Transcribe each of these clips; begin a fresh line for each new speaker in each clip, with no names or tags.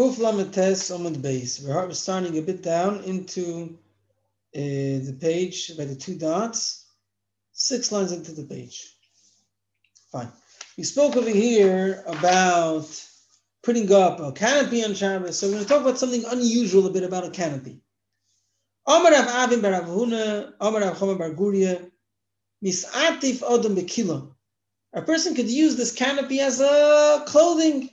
Kuf Lamates Omid Base. We're starting a bit down into uh, the page by the two dots, six lines into the page. Fine. We spoke over here about putting up a canopy on Shabbos, so we're going to talk about something unusual a bit about a canopy. Amar Rav Avin bar Rav Huna, Amar Rav Chama bar Guria, Misatif Odom Bekilo. A person could use this canopy as a clothing.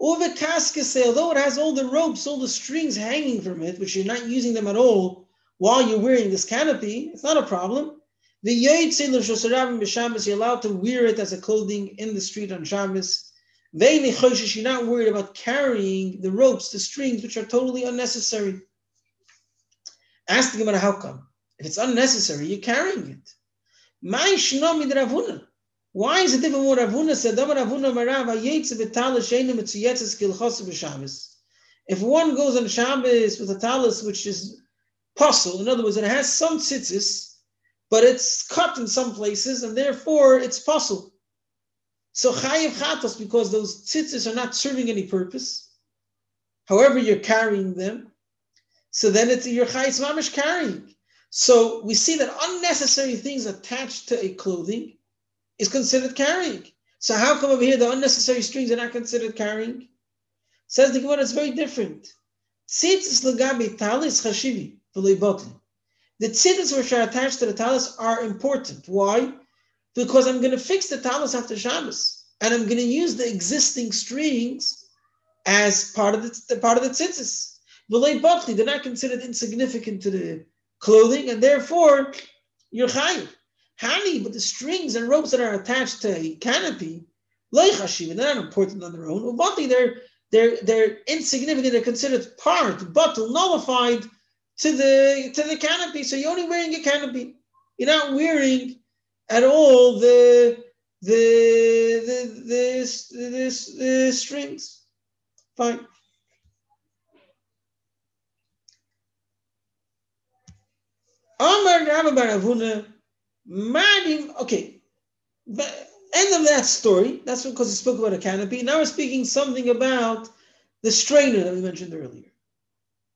Over kaskase, although it has all the ropes, all the strings hanging from it, which you're not using them at all while you're wearing this canopy, it's not a problem. The Yaitse L'Shosarabim B'Shabbos, you're allowed to wear it as a clothing in the street on Shabbos. Choshish, you're not worried about carrying the ropes, the strings, which are totally unnecessary. Ask the Gemara, how come? If it's unnecessary, you're carrying it. Why is it different what Rav Huna said? If one goes on Shabbos with a talis which is puzzle, in other words, it has some tzitzis, but it's cut in some places, and therefore it's puzzle. So chayiv chatos because those tzitzis are not serving any purpose. However, you're carrying them, so then it's your chayiv mamish carrying. So we see that unnecessary things attached to a clothing is considered carrying. So how come over here the unnecessary strings are not considered carrying? Says the Gemara, it's very different. Tzitzis legabi talis chashivi v'leibotli. The tzitzis which are attached to the talis are important. Why? Because I'm going to fix the talis after Shabbos, and I'm going to use the existing strings as part of the, part of the tzitzis. V'leibotli, they're not considered insignificant to the clothing, and therefore you're chayiv. Hani, but the strings and ropes that are attached to a canopy, they're not important on their own. Uvati, they're they're they're insignificant. They're considered part, but nullified to the to the canopy. So you're only wearing a canopy. You're not wearing at all the the the the, the, the, the strings. Fine. Amar Rabba bar Rav Huna Madim, okay. But end of that story. That's because he spoke about a canopy. Now we're speaking something about the strainer that we mentioned earlier.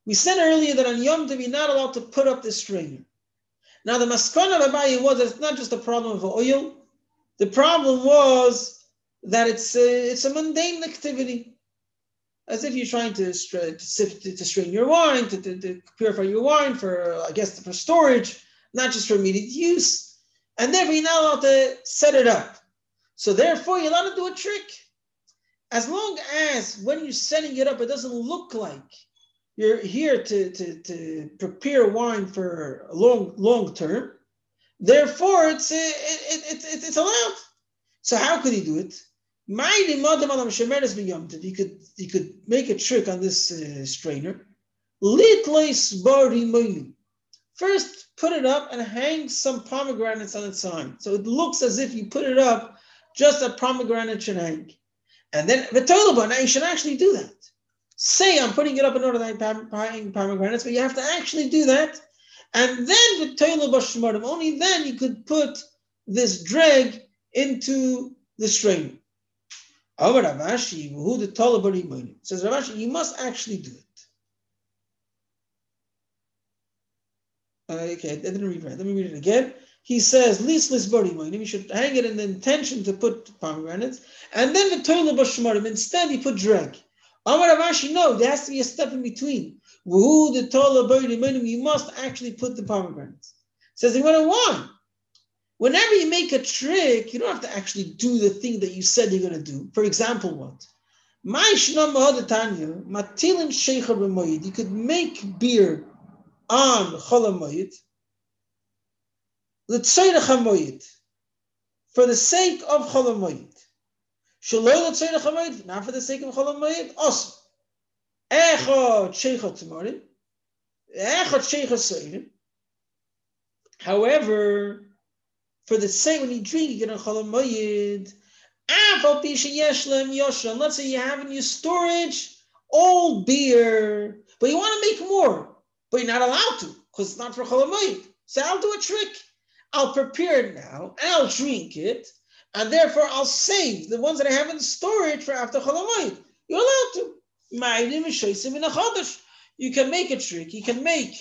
We said earlier that on Yom Tov you're not allowed to put up the strainer. Now the maskana Abaye was that it's not just a problem of oil. The problem was that it's a, it's a mundane activity, as if you're trying to to, to, to strain your wine, to, to, to purify your wine for I guess for storage, not just for immediate use and therefore you're not allowed to set it up. So therefore you're allowed to do a trick. As long as when you're setting it up, it doesn't look like you're here to, to, to prepare wine for long, long term. Therefore, it's, it, it, it, it's allowed. So how could he do it? He could, he could make a trick on this uh, strainer. First, put it up and hang some pomegranates on its side. So it looks as if you put it up just a pomegranate should hang. And then the toilet now you should actually do that. Say I'm putting it up in order to hang pomegranates, but you have to actually do that. And then the toilet only then you could put this drag into the strainer. Says Rav Ashi, you must actually do it. Uh, okay, I didn't read right. Let me read it again. He says, "Lislis body You should hang it in the intention to put pomegranates, and then the toilet bashmarim. Instead, he put drag. Amar Rav Ashi, no, there has to be a step in between. Who the toilet body You must actually put the pomegranates. Says he went why? Whenever you make a trick, you don't have to actually do the thing that you said you're going to do. For example, what? You could make beer on Cholamoyit, L'tzeirach for the sake of Cholamoyit. Shalom L'tzeirach not for the sake of Cholamoyit, also. Echot Sheichot Timorim, Echot Sheichot Seirim. However, for the sake when you drink, you get a Cholamoyit, Let's say you have in your storage old beer, but you want to make more but you're not allowed to because it's not for cholamayit. So I'll do a trick. I'll prepare it now and I'll drink it, and therefore I'll save the ones that I have in storage for after cholamayit. You're allowed to. You can make a trick. You can make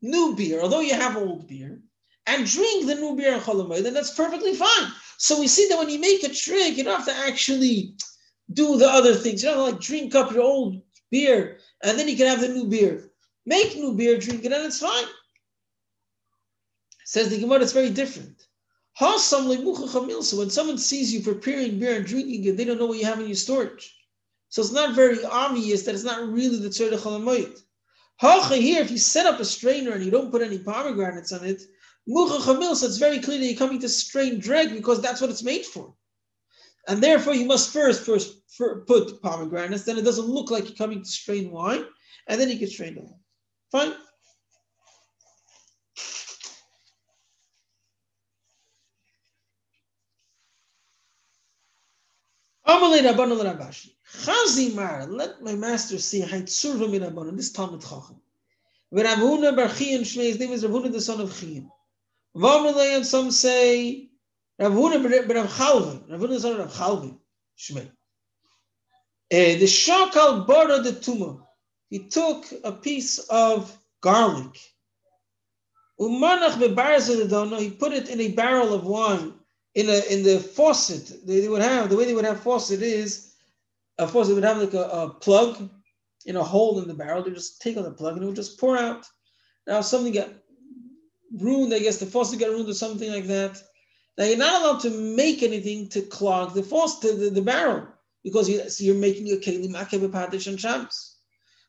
new beer, although you have old beer, and drink the new beer in Cholamoid, and that's perfectly fine. So we see that when you make a trick, you don't have to actually do the other things. You don't have to like drink up your old beer, and then you can have the new beer. Make new beer, drink it, and it's fine. Says the Gemara, it's very different. When someone sees you preparing beer and drinking it, they don't know what you have in your storage. So it's not very obvious that it's not really the Tzorah Chalamoyit. Hacha here, if you set up a strainer and you don't put any pomegranates on it, Mucha Chamil, it's very clear that you're coming to strain dreg because that's what it's made for. And therefore, you must first first put pomegranates, then it doesn't look like you're coming to strain wine, and then you can strain the wine. Fine. Chazimar, let my master see Haitzurva min Rabbanon, this Talmud Chacham. Rav Huna bar Chiyan Shmei, his name is Rav Huna, the son of Chiyan. Vamrulay, and some say Rav Huna bar Chalvin, Rav Huna, the son of Chalvin Shmei. Uh, the Shakal Bara the Tuma, he took a piece of garlic. Umanach he put it in a barrel of wine, in a in the faucet. They, would have the way they would have faucet is course, it would have like a, a plug in a hole in the barrel. They just take on the plug and it would just pour out. Now, something got ruined, I guess the faucet got ruined or something like that. Now, you're not allowed to make anything to clog the faucet, the, the barrel, because you, so you're making a keli makeh padish and shams.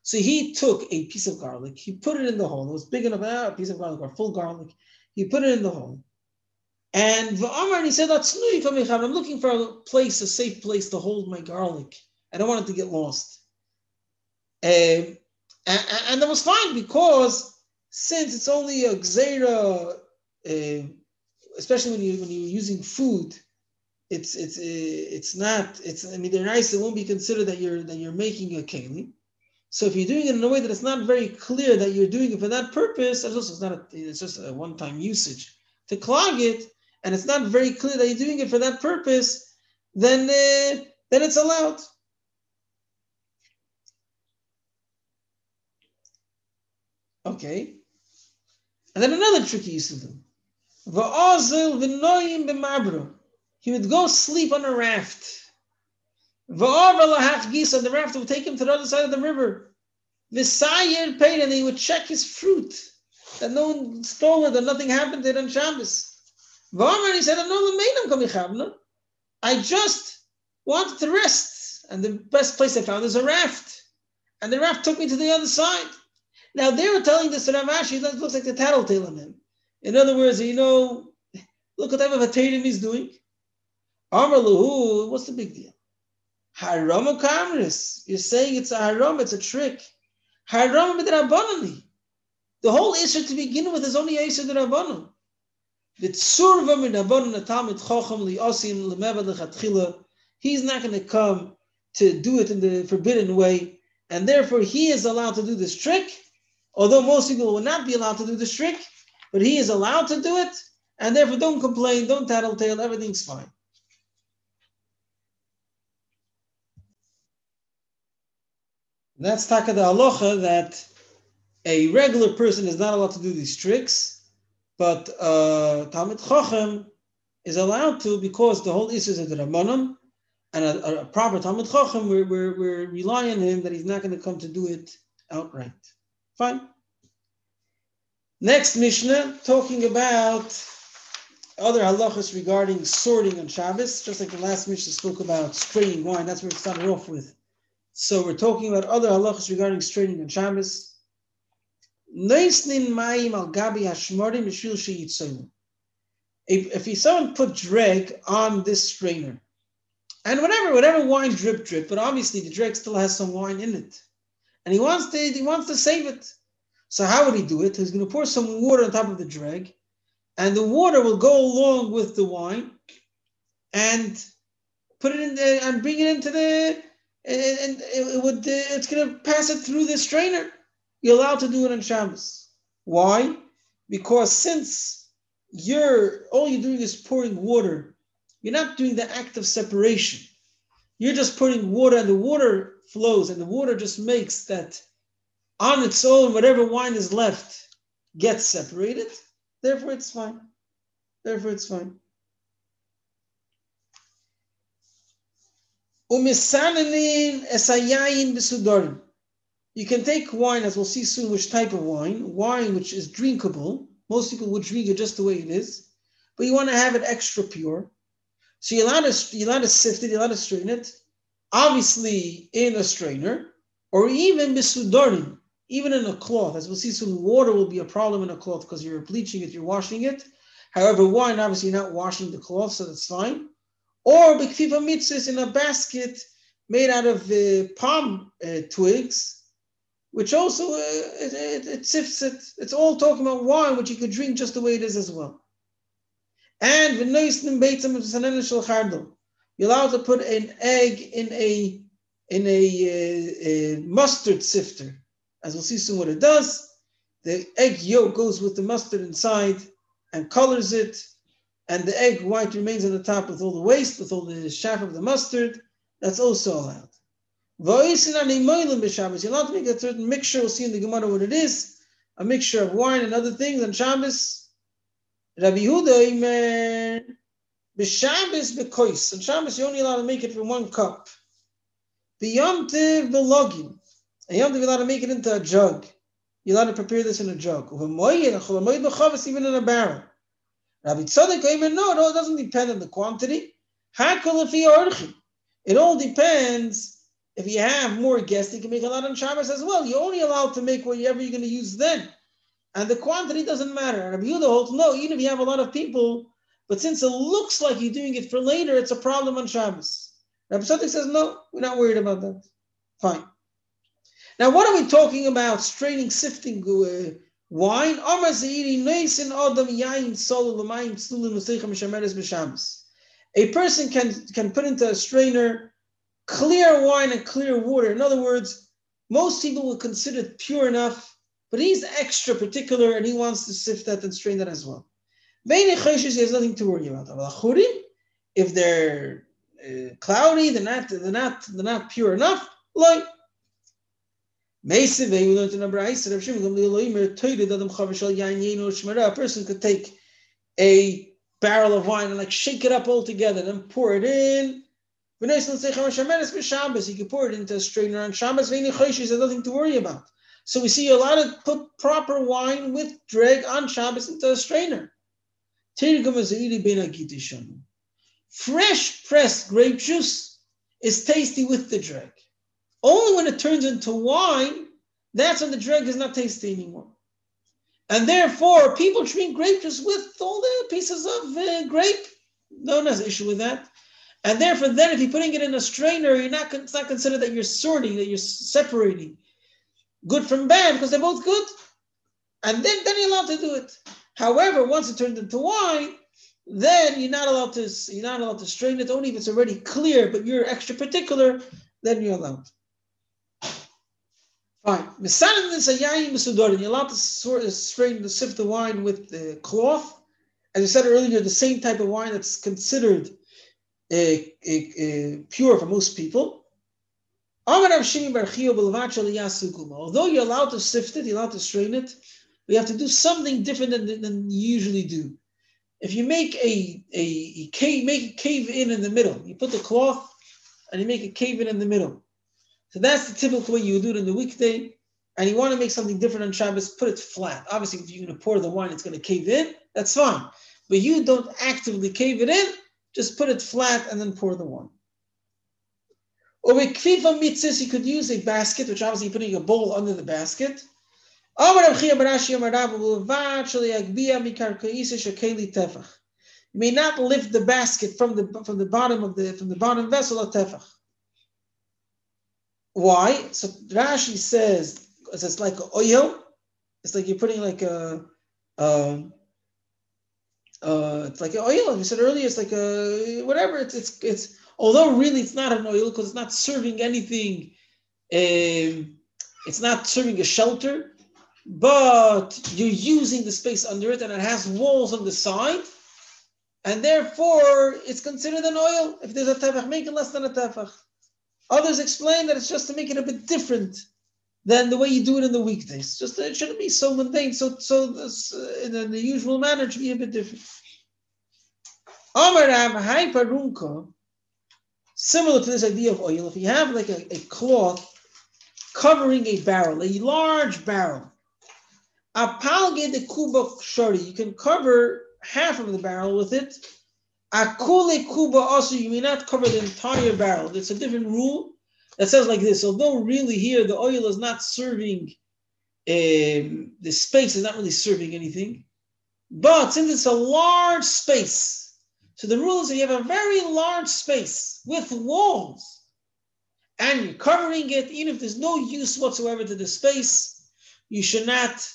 So he took a piece of garlic, he put it in the hole. It was big enough, ah, a piece of garlic or full garlic. He put it in the hole. And V'amar, and he said, That's I'm looking for a place, a safe place to hold my garlic. I don't want it to get lost. Um, and, and, that was fine because since it's only a gzera, uh, especially when you when you're using food, it's it's uh, it's not it's I mean they're nice. It won't be considered that you're that you're making a keli. So if you're doing it in a way that it's not very clear that you're doing it for that purpose, also, it's not a, it's just a one-time usage to clog it, and it's not very clear that you're doing it for that purpose, then uh, then it's allowed. Okay. And then another trick he used to do. He would go sleep on a raft. And the raft would take him to the other side of the river. paid, and he would check his fruit. That no one stole it, that nothing happened to it on Shabbos. And he said, I just wanted to rest. And the best place I found is a raft. And the raft took me to the other side. Now they were telling this to Rav Ashi, that looks like the tattletale on him. In other words, you know, look what type of a he's doing. Amr Lahu, what's the big deal? Haram Kamris. You're saying it's a haram, it's a trick. Haram midrabanani. The whole issue to begin with is only Yisr Rabbanon. He's not going to come to do it in the forbidden way, and therefore he is allowed to do this trick, although most people will not be allowed to do this trick, but he is allowed to do it, and therefore don't complain, don't tattletale, everything's fine. That's taka the halacha that a regular person is not allowed to do these tricks, but uh, Talmud Chochem is allowed to because the whole issue is the Rabbanim, and a, a, proper Talmud Chochem, we're, we're, we're relying on him that he's not going to come to do it outright. Fine. Next Mishnah, talking about other halachas regarding sorting on Shabbos, just like the last Mishnah spoke about straining wine. That's where it started off with. So we're talking about other halachas regarding straining on Shabbos. If, if someone put dreg on this strainer, and whatever, whatever wine drip drip, but obviously the dreg still has some wine in it and he wants to he wants to save it. So how would he do it? He's going to pour some water on top of the dreg, and the water will go along with the wine, and put it in there and bring it into the and it would it's going to pass it through the strainer. You're allowed to do it on Shabbos. Why? Because since you're all you're doing is pouring water, you're not doing the act of separation. You're just putting water, and the water flows, and the water just makes that on its own, whatever wine is left gets separated. Therefore, it's fine. Therefore, it's fine. You can take wine, as we'll see soon, which type of wine. Wine which is drinkable. Most people would drink it just the way it is, but you want to have it extra pure. So you're allowed to, you're allowed to sift it, you're allowed to strain it, obviously in a strainer, or even bisudarim, even in a cloth. As we'll see soon, water will be a problem in a cloth because you're bleaching it, you're washing it. However, wine, obviously, you're not washing the cloth, so that's fine. Or bikfifa mitzvahs in a basket made out of uh, palm uh, twigs, which also uh, it, it, it, sifts it. It's all talking about wine, which you could drink just the way it is as well. And you're allowed to put an egg in a in a, uh, a mustard sifter, as we'll see soon what it does. The egg yolk goes with the mustard inside and colors it, and the egg white remains on the top with all the waste, with all the chaff of the mustard. That's also allowed. You're allowed to make a certain mixture. We'll see in the Gemara what it is. A mixture of wine and other things on Shabbos. Rabbi Yehuda. B'Shabbos b'kois. On Shabbos, you're only allowed to make it from one cup. B'yomtiv v'login. And yomtiv, you're allowed to make it into a jug. You're allowed to prepare this in a jug. Even in a barrel. Rabbi Tzadok, Amen. No, no, it doesn't depend on the quantity. It all depends if you have more guests, you can make a lot on Shabbos as well. You're only allowed to make whatever you're going to use then. And the quantity doesn't matter. Rabbi Yehuda holds, no, even if you have a lot of people, but since it looks like you're doing it for later, it's a problem on Shabbos. Rabbi Tzadok says, no, we're not worried about that. Fine. Now, what are we talking about? Straining, sifting uh, wine? A person can, can put into a strainer clear wine and clear water. In other words, most people will consider it pure enough, but he's extra particular and he wants to sift that and strain that as well. He has nothing to worry about. If they're uh, cloudy, they're not, they're not, they're not pure enough. Like a person could take a barrel of wine and like shake it up all together and pour it in you can pour it into a strainer on Shabbos. There's nothing to worry about. So we see a lot of put proper wine with dreg on Shabbos into a strainer. Fresh pressed grape juice is tasty with the dreg. Only when it turns into wine, that's when the dreg is not tasty anymore. And therefore, people drink grape juice with all the pieces of uh, grape. No one has an issue with that. And therefore, then if you're putting it in a strainer, you're not, it's not considered that you're sorting, that you're separating good from bad because they're both good. And then, then you're allowed to do it. However, once it turns into wine, then you're not allowed to you're not allowed to strain it only if it's already clear, but you're extra particular, then you're allowed. Fine. You're allowed to sort of uh, strain the sift the wine with the cloth. As I said earlier, the same type of wine that's considered a pure for most people. Although you're allowed to sift it, you're allowed to strain it, we have to do something different than, than you usually do. If you make a, a, a, cave, make a cave in in the middle, you put the cloth and you make a cave in in the middle. So that's the typical way you would do it in the weekday. And you want to make something different on Shabbos, put it flat. Obviously, if you're going to pour the wine, it's going to cave in. That's fine. But you don't actively cave it in just put it flat and then pour the wine. Or with kfifa mitzis, you could use a basket, which obviously you're putting a bowl under the basket. You may not lift the basket from the from the bottom of the from the bottom vessel of tefach. Why? So Rashi says it's like oil. It's like you're putting like a, a uh, it's like oil. We said earlier, it's like a whatever. It's it's it's although really it's not an oil because it's not serving anything. Um, it's not serving a shelter, but you're using the space under it, and it has walls on the side, and therefore it's considered an oil. If there's a tefach, make it less than a tefach. Others explain that it's just to make it a bit different than the way you do it in the weekdays. Just it shouldn't be so mundane. So so this, uh, in, the, in, the, usual manner, it should be a bit different. Similar to this idea of oil, if you have like a, a cloth covering a barrel, a large barrel, apalge de kuba shori, you can cover half of the barrel with it. Akule kuba also, you may not cover the entire barrel. It's a different rule that says like this. Although really here the oil is not serving, um, the space is not really serving anything, but since it's a large space, so the rule is that you have a very large space with walls, and you're covering it, even if there's no use whatsoever to the space, you should not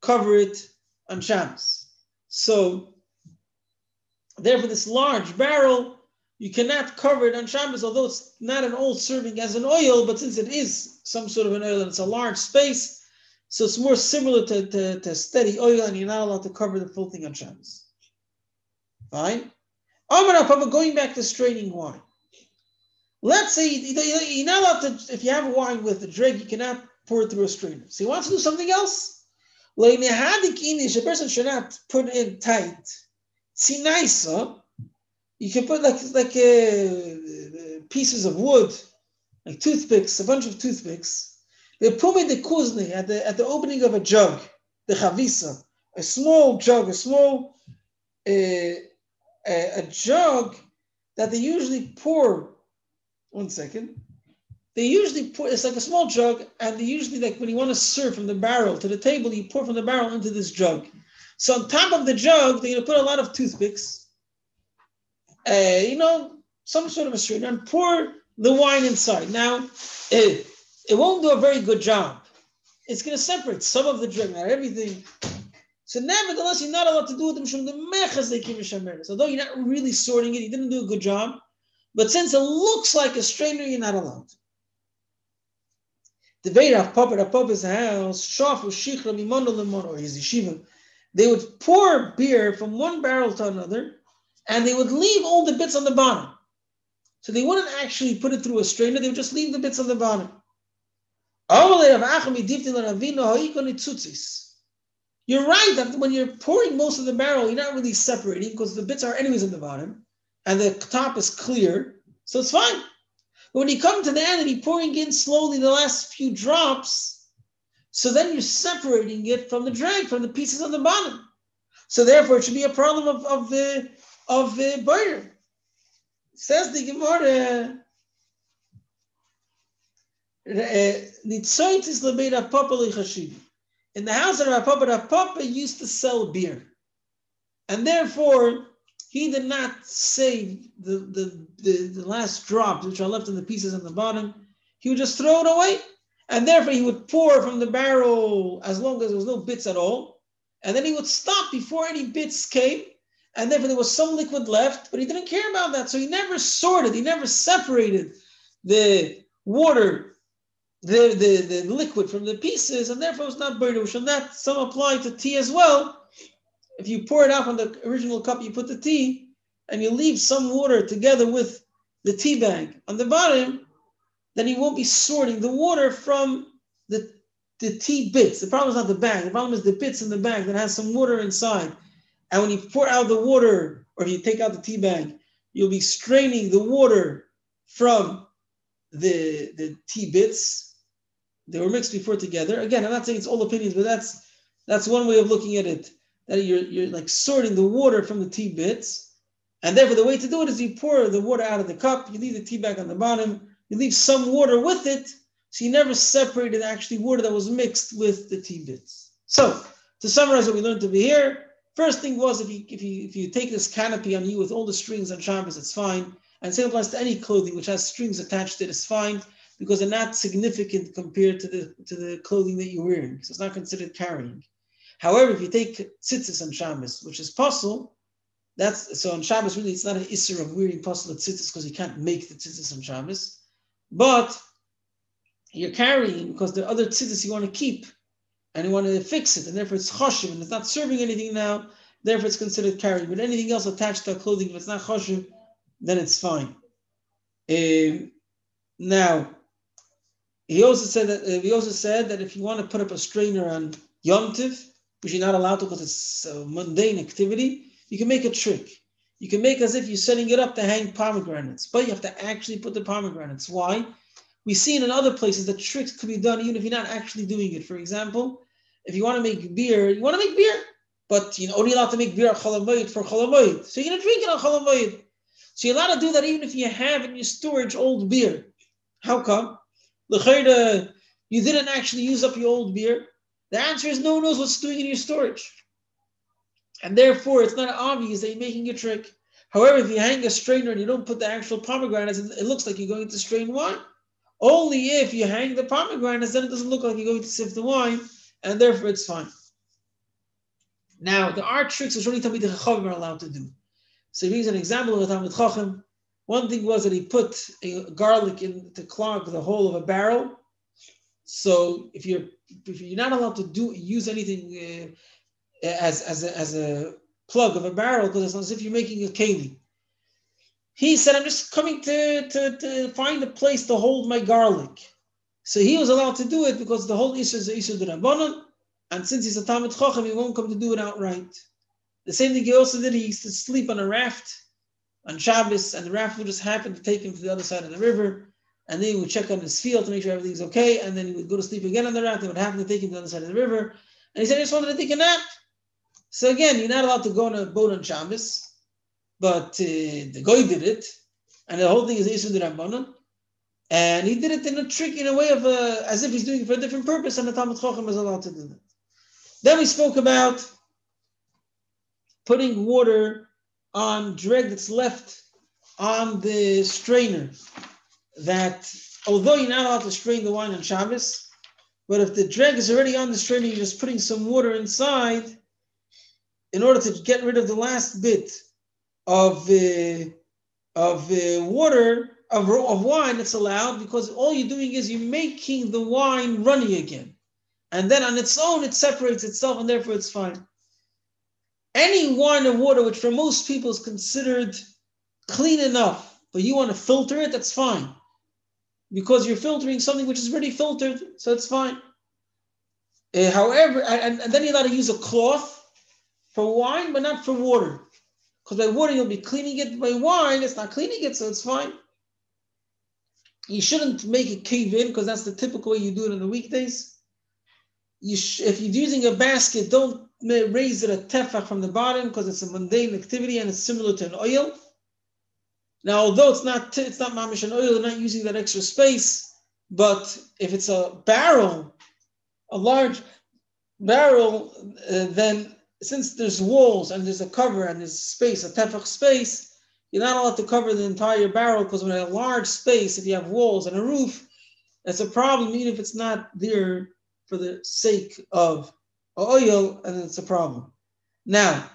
cover it on Shabbos. So, therefore, this large barrel, you cannot cover it on Shabbos, although it's not an old serving as an oil, but since it is some sort of an oil and it's a large space, so it's more similar to, to, to steady oil, and you're not allowed to cover the full thing on Shabbos. Fine. Amar Papa, going back to straining wine. Let's say you're not allowed to, if you have wine with a drink, you cannot pour it through a strainer. So he wants to do something else. A person should not put in tight. Huh? You can put like like uh, pieces of wood, like toothpicks, a bunch of toothpicks. They put me the kuzni at the at the opening of a jug, the chavisa, a small jug, a small uh, a, a jug that they usually pour. One second they usually pour, it's like a small jug, and they usually, like when you want to serve from the barrel to the table, you pour from the barrel into this jug. So on top of the jug, they're going to put a lot of toothpicks, uh, you know, some sort of a strainer, and pour the wine inside. Now, it, it won't do a very good job. It's going to separate some of the drink, not everything. So nevertheless, you're not allowed to do it from the mechas they give Although you're not really sorting it, you didn't do a good job. But since it looks like a strainer, you're not allowed. The way Rav Papa, Rav Papa's house, Shafu Shichra Mimono Lemon, or his yeshiva, they would pour beer from one barrel to another, and they would leave all the bits on the bottom. So they wouldn't actually put it through a strainer, they would just leave the bits on the bottom. You're right that when you're pouring most of the barrel, you're not really separating because the bits are anyways in the bottom, and the top is clear, so it's fine. But when you come to the end and you're pouring in slowly the last few drops, so then you're separating it from the drag, from the pieces on the bottom. So therefore, it should be a problem of, of the of the burner. Says the Gemara. In the house of Rav Papa, Papa used to sell beer. And therefore, he did not save the, the, the, the, last drops, which are left in the pieces at the bottom. He would just throw it away. And therefore, he would pour from the barrel as long as there was no bits at all. And then he would stop before any bits came. And therefore, there was some liquid left, but he didn't care about that. So he never sorted, he never separated the water, the, the, the liquid from the pieces, and therefore it was not burned. And that some apply to tea as well if you pour it out from the original cup, you put the tea, and you leave some water together with the tea bag on the bottom, then he won't be sorting the water from the, the tea bits. The problem is not the bag. The problem is the bits in the bag that has some water inside. And when you pour out the water, or if you take out the tea bag, you'll be straining the water from the, the tea bits. They were mixed before together. Again, I'm not saying it's all opinions, but that's that's one way of looking at it that you're, you're like sorting the water from the tea bits. And therefore, the way to do it is you pour the water out of the cup, you leave the tea bag on the bottom, you leave some water with it, so you never separated actually water that was mixed with the tea bits. So, to summarize what we learned over here, first thing was if you if you if you take this canopy on you with all the strings on Shabbos, it's fine. And same applies to any clothing which has strings attached to it, it's fine because they're not significant compared to the to the clothing that you're wearing. So it's not considered carrying. However, if you take tzitzis on Shabbos, which is possible, that's so on Shabbos really it's not an isser of wearing possible tzitzis because you can't make the tzitzis on Shabbos, but you're carrying because there are other tzitzis you want to keep and you want to fix it, and therefore it's choshev and it's not serving anything now. Therefore, it's considered carrying. But anything else attached to clothing, if it's not choshev, then it's fine. Um, Now, he also said that uh, he also said that if you want to put up a strainer on Yom Tiv, which you're not allowed to because it's a mundane activity, you can make a trick. You can make as if you're setting it up to hang pomegranates, but you have to actually put the pomegranates. Why? We've seen in other places that tricks could be done even if you're not actually doing it. For example, if you want to make beer, you want to make beer, but you're only allowed to make beer for cholamoid. So you're going to drink it on cholamoid. So you're allowed to do that even if you have in your storage old beer. How come? You didn't actually use up your old beer. The answer is no one knows what's doing in your storage. And therefore, it's not obvious that you're making a trick. However, if you hang a strainer and you don't put the actual pomegranates, it looks like you're going to strain wine. Only if you hang the pomegranates, then it doesn't look like you're going to sift the wine, and therefore it's fine. Now, there are tricks which only Talmid Chachamim are allowed to do. So here's an example of a Talmid Chacham. One thing was that he put a garlic in to clog the hole of a barrel. So if you're if you're not allowed to do use anything uh, as as a, as a plug of a barrel because it's as if you're making a keli. He said, I'm just coming to, to, to find a place to hold my garlic. So he was allowed to do it because the whole Isra is Isra Rabbanon, and since he's a Talmid Chacham, he won't come to do it outright. The same thing he also did, he used to sleep on a raft on Shabbos, and the raft would just happen to take him to the other side of the river, and then he would check on his field to make sure everything's okay, and then he would go to sleep again on the raft, and would happen to take him to the other side of the river. And he said, I just wanted to take a nap. So again, you're not allowed to go on a boat on Shabbos but uh, the guy did it, and the whole thing is Isra Rabbanon. And he did it in a trick, in a way of a, as if he's doing it for a different purpose, and the Talmid Chacham is allowed to do that. Then we spoke about putting water on dreg that's left on the strainer. That although you're not allowed to strain the wine on Shabbos, but if the dreg is already on the strainer, you're just putting some water inside in order to get rid of the last bit of uh, of uh, water of, of wine that's allowed because all you're doing is you're making the wine runny again. And then on its own it separates itself and therefore it's fine. Any wine or water which for most people is considered clean enough but you want to filter it that's fine. Because you're filtering something which is already filtered so it's fine. Uh, however and, and then you're allowed to use a cloth for wine but not for water because by water you'll be cleaning it. By wine, it's not cleaning it, so it's fine. You shouldn't make it cave in because that's the typical way you do it on the weekdays. You sh- if you're using a basket, don't raise it a tefach from the bottom because it's a mundane activity and it's similar to an oil. Now, although it's not it's not mamish an oil, they're not using that extra space. But if it's a barrel, a large barrel, uh, then since there's walls and there's a cover and there's space, a tefach space, you're not allowed to cover the entire barrel because when a large space, if you have walls and a roof, that's a problem, even if it's not there for the sake of oil, and it's a problem. Now,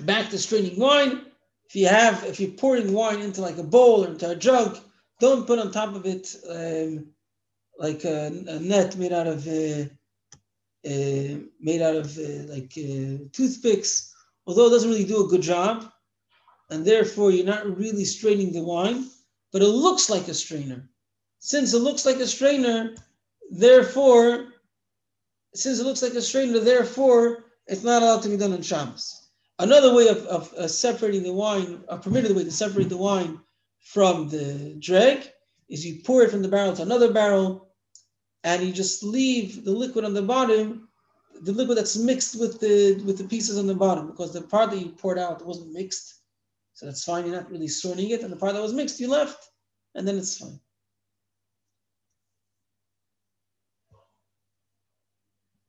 back to straining wine. If you have, if you're pouring wine into like a bowl or into a jug, don't put on top of it um, like a, a, net made out of uh, uh, made out of uh, like uh, toothpicks, although it doesn't really do a good job, and therefore you're not really straining the wine, but it looks like a strainer. Since it looks like a strainer, therefore, since it looks like a strainer, therefore it's not allowed to be done on Shabbos. Another way of, of separating the wine, a permitted way to separate the wine from the dreg, is you pour it from the barrel to another barrel, and you just leave the liquid on the bottom, the liquid that's mixed with the with the pieces on the bottom, because the part that you poured out wasn't mixed. So that's fine, you're not really sorting it. And the part that was mixed, you left, and then it's fine.